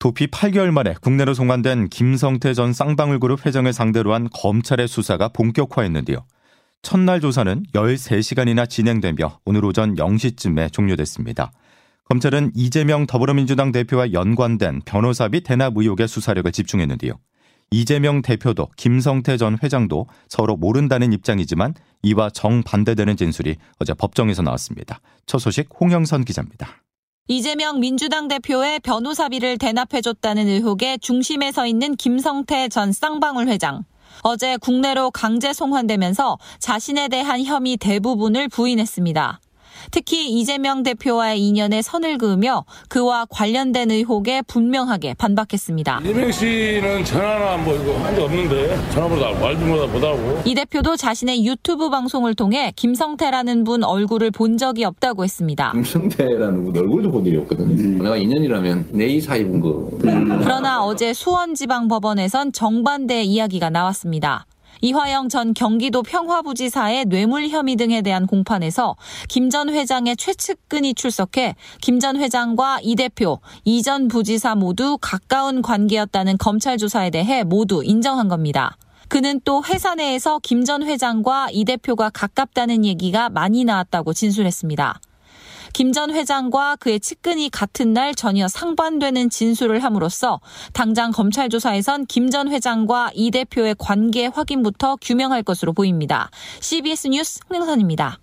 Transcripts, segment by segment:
도피 8개월 만에 국내로 송환된 김성태 전 쌍방울그룹 회장을 상대로 한 검찰의 수사가 본격화했는데요. 첫날 조사는 13시간이나 진행되며 오늘 오전 0시쯤에 종료됐습니다. 검찰은 이재명 더불어민주당 대표와 연관된 변호사 비 대납 의혹에 수사력을 집중했는데요. 이재명 대표도 김성태 전 회장도 서로 모른다는 입장이지만 이와 정반대되는 진술이 어제 법정에서 나왔습니다. 첫 소식 홍영선 기자입니다. 이재명 민주당 대표의 변호사비를 대납해줬다는 의혹의 중심에 서 있는 김성태 전 쌍방울 회장. 어제 국내로 강제 송환되면서 자신에 대한 혐의 대부분을 부인했습니다. 특히 이재명 대표와의 인연에 선을 그으며 그와 관련된 의혹에 분명하게 반박했습니다. 이재명 씨는 전화나 뭐 이거 한적 없는데 전화보다 말도 못하고. 이 대표도 자신의 유튜브 방송을 통해 김성태라는 분 얼굴을 본 적이 없다고 했습니다. 김성태라는 분 얼굴도 본 일이 없거든요. 음. 내가 인연이라면 내 이사 입은 거. 그러나 어제 수원지방법원에선 정반대 이야기가 나왔습니다. 이화영 전 경기도 평화부지사의 뇌물 혐의 등에 대한 공판에서 김 전 회장의 최측근이 출석해 김 전 회장과 이 대표, 이 전 부지사 모두 가까운 관계였다는 검찰 조사에 대해 모두 인정한 겁니다. 그는 또 회사 내에서 김 전 회장과 이 대표가 가깝다는 얘기가 많이 나왔다고 진술했습니다. 김 전 회장과 그의 측근이 같은 날 전혀 상반되는 진술을 함으로써 당장 검찰 조사에선 김 전 회장과 이 대표의 관계 확인부터 규명할 것으로 보입니다. CBS 뉴스 홍영선입니다.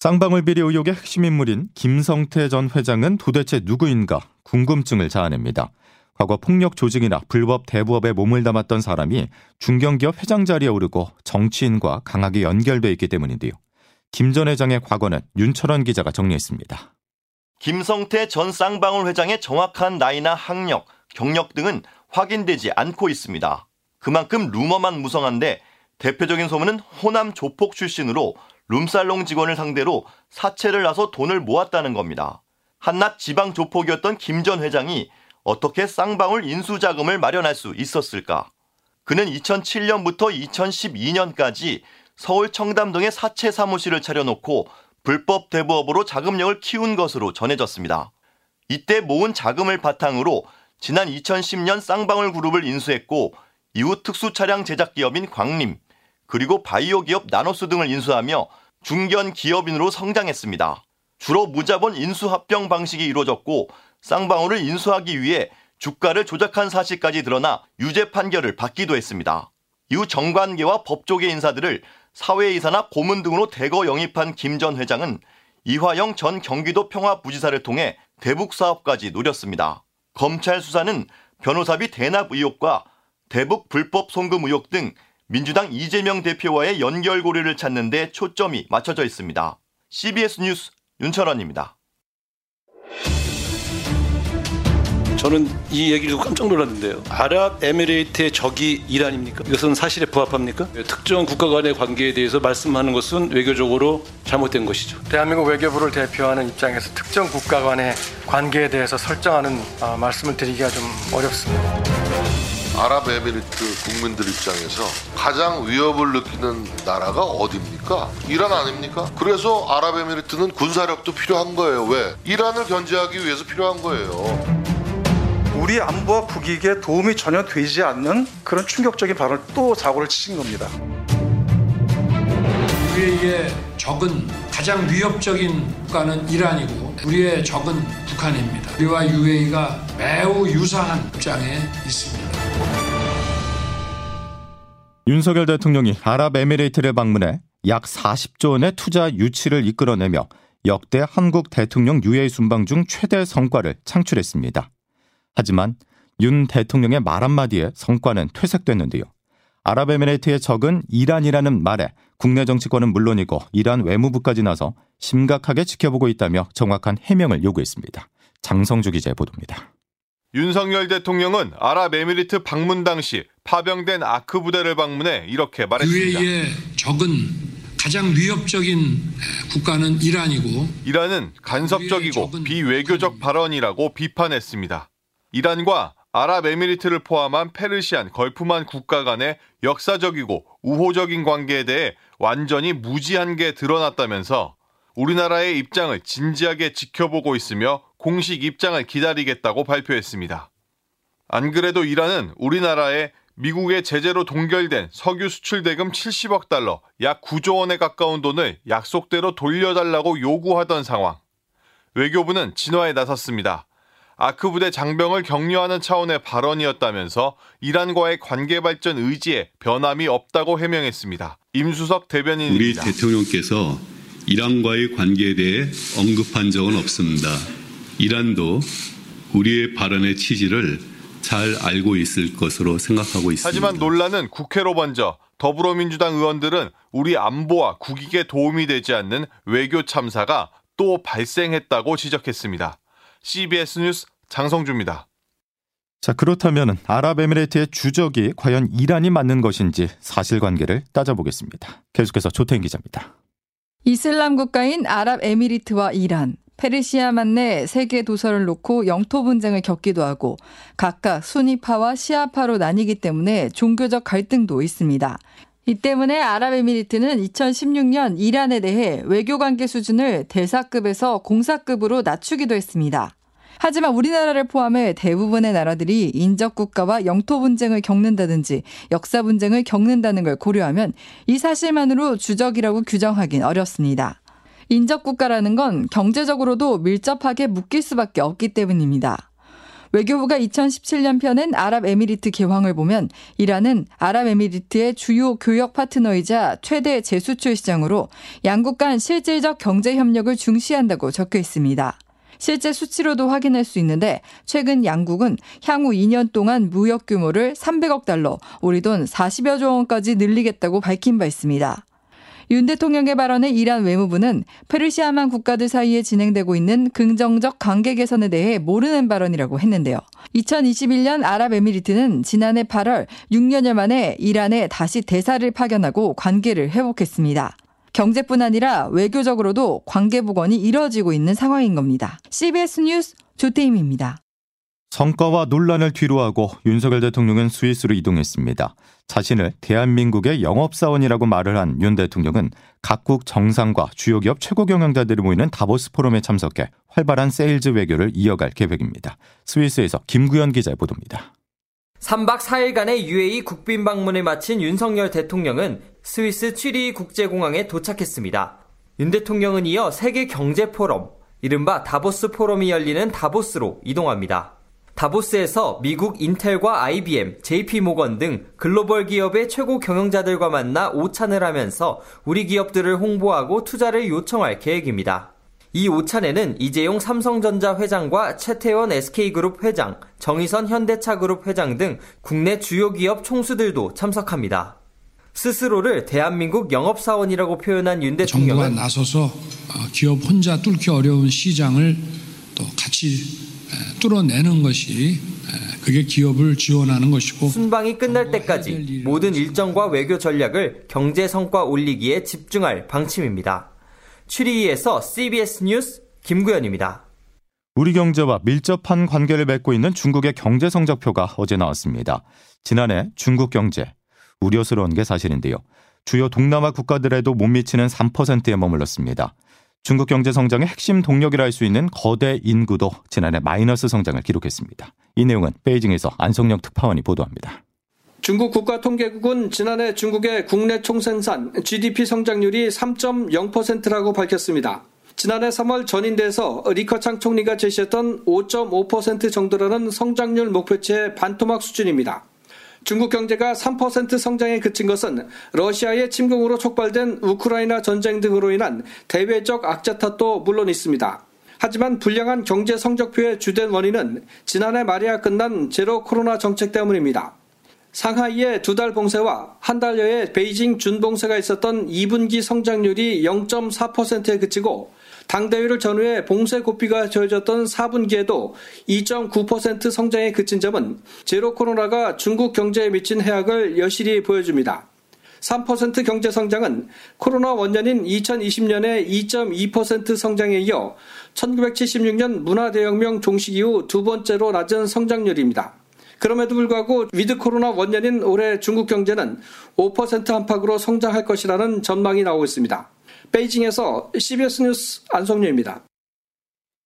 쌍방울 비리 의혹의 핵심 인물인 김성태 전 회장은 도대체 누구인가 궁금증을 자아냅니다. 과거 폭력 조직이나 불법 대부업에 몸을 담았던 사람이 중견기업 회장 자리에 오르고 정치인과 강하게 연결돼 있기 때문인데요. 김 전 회장의 과거는 윤철원 기자가 정리했습니다. 김성태 전 쌍방울 회장의 정확한 나이나 학력, 경력 등은 확인되지 않고 있습니다. 그만큼 루머만 무성한데 대표적인 소문은 호남 조폭 출신으로 룸살롱 직원을 상대로 사채를 나서 돈을 모았다는 겁니다. 한낱 지방 조폭이었던 김 전 회장이 어떻게 쌍방울 인수 자금을 마련할 수 있었을까? 그는 2007년부터 2012년까지 서울 청담동에 사채 사무실을 차려놓고 불법 대부업으로 자금력을 키운 것으로 전해졌습니다. 이때 모은 자금을 바탕으로 지난 2010년 쌍방울 그룹을 인수했고 이후 특수 차량 제작 기업인 광림 그리고 바이오 기업 나노스 등을 인수하며 중견 기업인으로 성장했습니다. 주로 무자본 인수 합병 방식이 이루어졌고 쌍방울을 인수하기 위해 주가를 조작한 사실까지 드러나 유죄 판결을 받기도 했습니다. 이후 정관계와 법조계 인사들을 사회이사나 고문 등으로 대거 영입한 김 전 회장은 이화영 전 경기도 평화부지사를 통해 대북 사업까지 노렸습니다. 검찰 수사는 변호사비 대납 의혹과 대북 불법 송금 의혹 등 민주당 이재명 대표와의 연결고리를 찾는 데 초점이 맞춰져 있습니다. CBS 뉴스 윤철원입니다. 저는 이 얘기를 듣고 깜짝 놀랐는데요. 아랍에미레이트의 적이 이란입니까? 이것은 사실에 부합합니까? 특정 국가 간의 관계에 대해서 말씀하는 것은 외교적으로 잘못된 것이죠. 대한민국 외교부를 대표하는 입장에서 특정 국가 간의 관계에 대해서 설정하는 아, 말씀을 드리기가 좀 어렵습니다. 아랍에미리트 국민들 입장에서 가장 위협을 느끼는 나라가 어디입니까? 이란 아닙니까? 그래서 아랍에미리트는 군사력도 필요한 거예요. 왜? 이란을 견제하기 위해서 필요한 거예요. 우리 안보와 국익에 도움이 전혀 되지 않는 그런 충격적인 발언을 또 사고를 치신 겁니다. 우리에게 적은 가장 위협적인 국가는 이란이고 우리의 적은 북한입니다. 우리와 UAE가 매우 유사한 입장에 있습니다. 윤석열 대통령이 아랍에미레이트를 방문해 약 40조 원의 투자 유치를 이끌어내며 역대 한국 대통령 유해 순방 중 최대 성과를 창출했습니다. 하지만 윤 대통령의 말 한마디에 성과는 퇴색됐는데요. 아랍에미레이트의 적은 이란이라는 말에 국내 정치권은 물론이고 이란 외무부까지 나서 심각하게 지켜보고 있다며 정확한 해명을 요구했습니다. 장성주 기자의 보도입니다. 윤석열 대통령은 아랍에미리트 방문 당시 파병된 아크 부대를 방문해 이렇게 말했습니다. 적은 가장 위협적인 국가는 이란이고 이란은 간섭적이고 비외교적 발언이라고 비판했습니다. 이란과 아랍에미리트를 포함한 페르시안, 걸프만 국가 간의 역사적이고 우호적인 관계에 대해 완전히 무지한 게 드러났다면서 우리나라의 입장을 진지하게 지켜보고 있으며 공식 입장을 기다리겠다고 발표했습니다. 안 그래도 이란은 우리나라에 미국의 제재로 동결된 석유 수출 대금 70억 달러, 약 9조 원에 가까운 돈을 약속대로 돌려달라고 요구하던 상황. 외교부는 진화에 나섰습니다. 아크 부대 장병을 격려하는 차원의 발언이었다면서 이란과의 관계 발전 의지에 변함이 없다고 해명했습니다. 임수석 대변인입니다. 우리 대통령께서 이란과의 관계에 대해 언급한 적은 없습니다. 이란도 우리의 발언의 취지를 잘 알고 있을 것으로 생각하고 있습니다. 하지만 논란은 국회로 번져 더불어민주당 의원들은 우리 안보와 국익에 도움이 되지 않는 외교 참사가 또 발생했다고 지적했습니다. CBS 뉴스 장성주입니다. 자, 그렇다면 아랍에미레이트의 주적이 과연 이란이 맞는 것인지 사실관계를 따져보겠습니다. 계속해서 조태인 기자입니다. 이슬람 국가인 아랍에미리트와 이란, 페르시아 만내 세계 도서를 놓고 영토 분쟁을 겪기도 하고 각각 순위파와 시아파로 나뉘기 때문에 종교적 갈등도 있습니다. 이 때문에 아랍에미리트는 2016년 이란에 대해 외교 관계 수준을 대사급에서 공사급으로 낮추기도 했습니다. 하지만 우리나라를 포함해 대부분의 나라들이 인접 국가와 영토 분쟁을 겪는다든지 역사 분쟁을 겪는다는 걸 고려하면 이 사실만으로 주적이라고 규정하긴 어렵습니다. 인접 국가라는 건 경제적으로도 밀접하게 묶일 수밖에 없기 때문입니다. 외교부가 2017년 펴낸 아랍에미리트 개황을 보면 이란은 아랍에미리트의 주요 교역 파트너이자 최대 재수출 시장으로 양국 간 실질적 경제 협력을 중시한다고 적혀 있습니다. 실제 수치로도 확인할 수 있는데 최근 양국은 향후 2년 동안 무역 규모를 300억 달러, 우리 돈 40여 조 원까지 늘리겠다고 밝힌 바 있습니다. 윤 대통령의 발언에 이란 외무부는 페르시아만 국가들 사이에 진행되고 있는 긍정적 관계 개선에 대해 모르는 발언이라고 했는데요. 2021년 아랍에미리트는 지난해 8월 6년여 만에 이란에 다시 대사를 파견하고 관계를 회복했습니다. 경제뿐 아니라 외교적으로도 관계 복원이 이뤄지고 있는 상황인 겁니다. CBS 뉴스 조태임입니다. 성과와 논란을 뒤로하고 윤석열 대통령은 스위스로 이동했습니다. 자신을 대한민국의 영업사원이라고 말을 한 윤 대통령은 각국 정상과 주요 기업 최고 경영자들이 모이는 다보스 포럼에 참석해 활발한 세일즈 외교를 이어갈 계획입니다. 스위스에서 김구현 기자의 보도입니다. 3박 4일간의 UAE 국빈 방문을 마친 윤석열 대통령은 스위스 취리히 국제공항에 도착했습니다. 윤 대통령은 이어 세계 경제 포럼, 이른바 다보스 포럼이 열리는 다보스로 이동합니다. 다보스에서 미국 인텔과 IBM, JP 모건 등 글로벌 기업의 최고 경영자들과 만나 오찬을 하면서 우리 기업들을 홍보하고 투자를 요청할 계획입니다. 이 오찬에는 이재용 삼성전자 회장과 최태원 SK그룹 회장, 정의선 현대차그룹 회장 등 국내 주요 기업 총수들도 참석합니다. 스스로를 대한민국 영업사원이라고 표현한 윤 대통령은 정부가 나서서 기업 혼자 뚫기 어려운 시장을 또 같이 뚫어내는 것이 그게 기업을 지원하는 것이고 순방이 끝날 때까지 모든 일정과 외교 전략을 경제 성과 올리기에 집중할 방침입니다. 추리히에서 CBS 뉴스 김구현입니다. 우리 경제와 밀접한 관계를 맺고 있는 중국의 경제 성적표가 어제 나왔습니다. 지난해 중국 경제 우려스러운 게 사실인데요. 주요 동남아 국가들에도 못 미치는 3%에 머물렀습니다. 중국 경제 성장의 핵심 동력이라 할 수 있는 거대 인구도 지난해 마이너스 성장을 기록했습니다. 이 내용은 베이징에서 안성영 특파원이 보도합니다. 중국 국가통계국은 지난해 중국의 국내 총생산 GDP 성장률이 3.0%라고 밝혔습니다. 지난해 3월 전인대에서 리커창 총리가 제시했던 5.5% 정도라는 성장률 목표치의 반토막 수준입니다. 중국 경제가 3% 성장에 그친 것은 러시아의 침공으로 촉발된 우크라이나 전쟁 등으로 인한 대외적 악재 탓도 물론 있습니다. 하지만 불량한 경제 성적표의 주된 원인은 지난해 말이야 끝난 제로 코로나 정책 때문입니다. 상하이의 두 달 봉쇄와 한 달여의 베이징 준봉쇄가 있었던 2분기 성장률이 0.4%에 그치고 당대회를 전후해 봉쇄 고삐가 저해졌던 4분기에도 2.9% 성장에 그친 점은 제로 코로나가 중국 경제에 미친 해악을 여실히 보여줍니다. 3% 경제 성장은 코로나 원년인 2020년의 2.2% 성장에 이어 1976년 문화대혁명 종식 이후 두 번째로 낮은 성장률입니다. 그럼에도 불구하고 위드 코로나 원년인 올해 중국 경제는 5% 안팎으로 성장할 것이라는 전망이 나오고 있습니다. 베이징에서 CBS 뉴스 안성용입니다.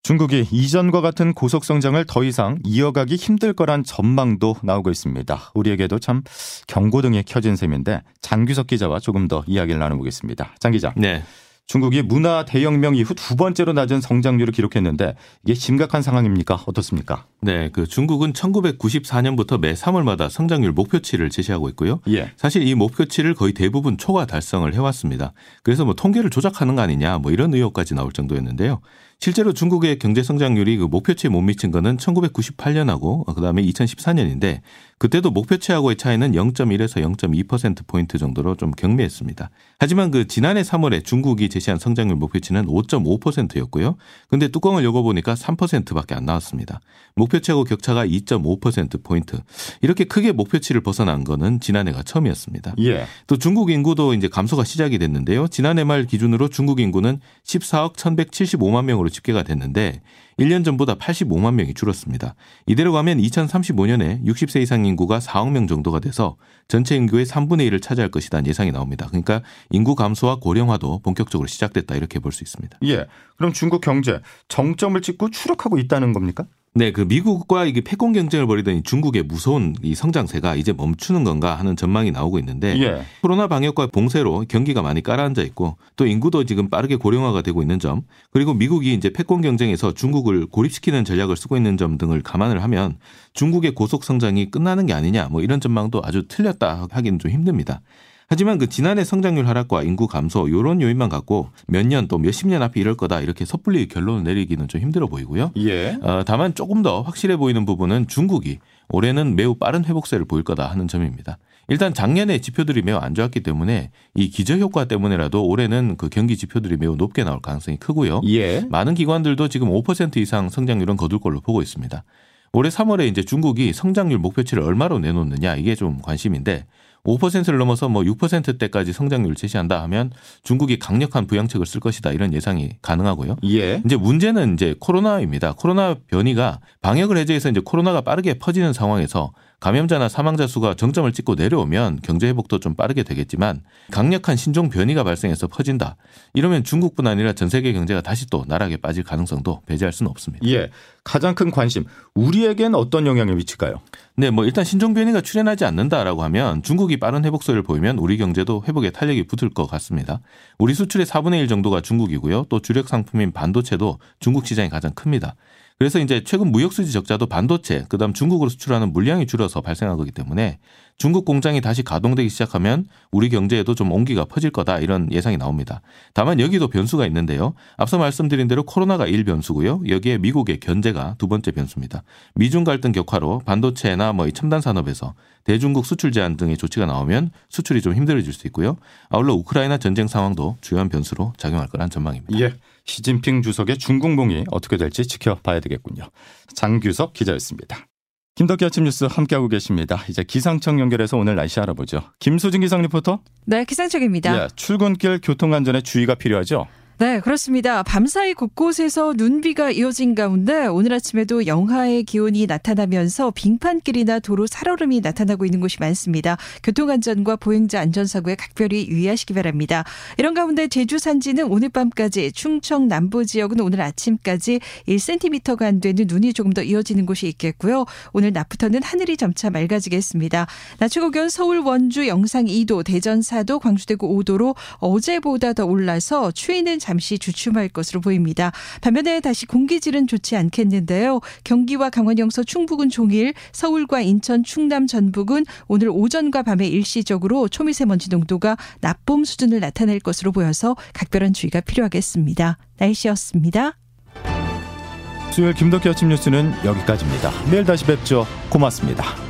중국이 이전과 같은 고속 성장을 더 이상 이어가기 힘들 거란 전망도 나오고 있습니다. 우리에게도 참 경고등이 켜진 셈인데 장규석 기자와 조금 더 이야기를 나눠보겠습니다. 장 기자. 네. 중국이 문화 대혁명 이후 두 번째로 낮은 성장률을 기록했는데 이게 심각한 상황입니까? 어떻습니까? 네, 그 중국은 1994년부터 매 3월마다 성장률 목표치를 제시하고 있고요. 예. 사실 이 목표치를 거의 대부분 초과 달성을 해왔습니다. 그래서 뭐 통계를 조작하는 거 아니냐 뭐 이런 의혹까지 나올 정도였는데요. 실제로 중국의 경제 성장률이 그 목표치에 못 미친 거는 1998년하고 그다음에 2014년인데 그때도 목표치하고의 차이는 0.1에서 0.2% 포인트 정도로 좀 경미했습니다. 하지만 그 지난해 3월에 중국이 제시한 성장률 목표치는 5.5%였고요. 근데 뚜껑을 열어 보니까 3%밖에 안 나왔습니다. 목표치하고 격차가 2.5% 포인트. 이렇게 크게 목표치를 벗어난 거는 지난해가 처음이었습니다. 예. 또 중국 인구도 이제 감소가 시작이 됐는데요. 지난해 말 기준으로 중국 인구는 14억 1,175만 명으로 집계가 됐는데 1년 전보다 85만 명이 줄었습니다. 이대로 가면 2035년에 60세 이상 인구가 4억 명 정도가 돼서 전체 인구의 3분의 1을 차지할 것이라는 예상이 나옵니다. 그러니까 인구 감소와 고령화도 본격적으로 시작됐다 이렇게 볼 수 있습니다. 예. 그럼 중국 경제 정점을 찍고 추락하고 있다는 겁니까? 네, 그 미국과 이게 패권 경쟁을 벌이던 중국의 무서운 이 성장세가 이제 멈추는 건가 하는 전망이 나오고 있는데 예. 코로나 방역과 봉쇄로 경기가 많이 깔아앉아 있고 또 인구도 지금 빠르게 고령화가 되고 있는 점 그리고 미국이 이제 패권 경쟁에서 중국을 고립시키는 전략을 쓰고 있는 점 등을 감안을 하면 중국의 고속 성장이 끝나는 게 아니냐 뭐 이런 전망도 아주 틀렸다 하기는 좀 힘듭니다. 하지만 그 지난해 성장률 하락과 인구 감소 요런 요인만 갖고 몇 년 또 몇십 년 앞에 이럴 거다 이렇게 섣불리 결론을 내리기는 좀 힘들어 보이고요. 예. 어, 다만 조금 더 확실해 보이는 부분은 중국이 올해는 매우 빠른 회복세를 보일 거다 하는 점입니다. 일단 작년에 지표들이 매우 안 좋았기 때문에 이 기저 효과 때문에라도 올해는 그 경기 지표들이 매우 높게 나올 가능성이 크고요. 예. 많은 기관들도 지금 5% 이상 성장률은 거둘 걸로 보고 있습니다. 올해 3월에 이제 중국이 성장률 목표치를 얼마로 내놓느냐 이게 좀 관심인데 5%를 넘어서 뭐 6%대까지 성장률을 제시한다 하면 중국이 강력한 부양책을 쓸 것이다 이런 예상이 가능하고요. 예. 이제 문제는 이제 코로나입니다. 코로나 변이가 방역을 해제해서 이제 코로나가 빠르게 퍼지는 상황에서 감염자나 사망자 수가 정점을 찍고 내려오면 경제 회복도 좀 빠르게 되겠지만 강력한 신종 변이가 발생해서 퍼진다. 이러면 중국뿐 아니라 전 세계 경제가 다시 또 나락에 빠질 가능성도 배제할 수는 없습니다. 예. 가장 큰 관심 우리에겐 어떤 영향을 미칠까요? 네, 뭐 일단 신종 변이가 출현하지 않는다라고 하면 중국이 빠른 회복세를 보이면 우리 경제도 회복에 탄력이 붙을 것 같습니다. 우리 수출의 4분의 1 정도가 중국이고요. 또 주력 상품인 반도체도 중국 시장이 가장 큽니다. 그래서 이제 최근 무역 수지 적자도 반도체, 그다음 중국으로 수출하는 물량이 줄어서 발생한 거기 때문에 중국 공장이 다시 가동되기 시작하면 우리 경제에도 좀 온기가 퍼질 거다 이런 예상이 나옵니다. 다만 여기도 변수가 있는데요. 앞서 말씀드린 대로 코로나가 1변수고요. 여기에 미국의 견제가 두 번째 변수입니다. 미중 갈등 격화로 반도체나 뭐 첨단 산업에서 대중국 수출 제한 등의 조치가 나오면 수출이 좀 힘들어질 수 있고요. 아울러 우크라이나 전쟁 상황도 주요한 변수로 작용할 거란 전망입니다. 예. 시진핑 주석의 중국몽이 어떻게 될지 지켜봐야 되겠군요. 장규석 기자였습니다. 김덕기 아침 뉴스 함께하고 계십니다. 이제 기상청 연결해서 오늘 날씨 알아보죠. 김수진 기상 리포터. 네, 기상청입니다. 예, 출근길 교통안전에 주의가 필요하죠. 네, 그렇습니다. 밤사이 곳곳에서 눈비가 이어진 가운데 오늘 아침에도 영하의 기온이 나타나면서 빙판길이나 도로 살얼음이 나타나고 있는 곳이 많습니다. 교통안전과 보행자 안전사고에 각별히 유의하시기 바랍니다. 이런 가운데 제주 산지는 오늘 밤까지, 충청 남부 지역은 오늘 아침까지 1cm가 안 되는 눈이 조금 더 이어지는 곳이 있겠고요. 오늘 낮부터는 하늘이 점차 맑아지겠습니다. 낮 최고 기온 서울 원주 영상 2도, 대전 4도, 광주대구 5도로 어제보다 더 올라서 추위는 잠시 주춤할 것으로 보입니다. 반면에 다시 공기질은 좋지 않겠는데요. 경기와 강원 영서 충북은 종일, 서울과 인천 충남 전북은 오늘 오전과 밤에 일시적으로 초미세먼지 농도가 나쁨 수준을 나타낼 것으로 보여서 각별한 주의가 필요하겠습니다. 날씨였습니다. 수요일 김덕기 아침 뉴스는 여기까지입니다. 내일 다시 뵙죠. 고맙습니다.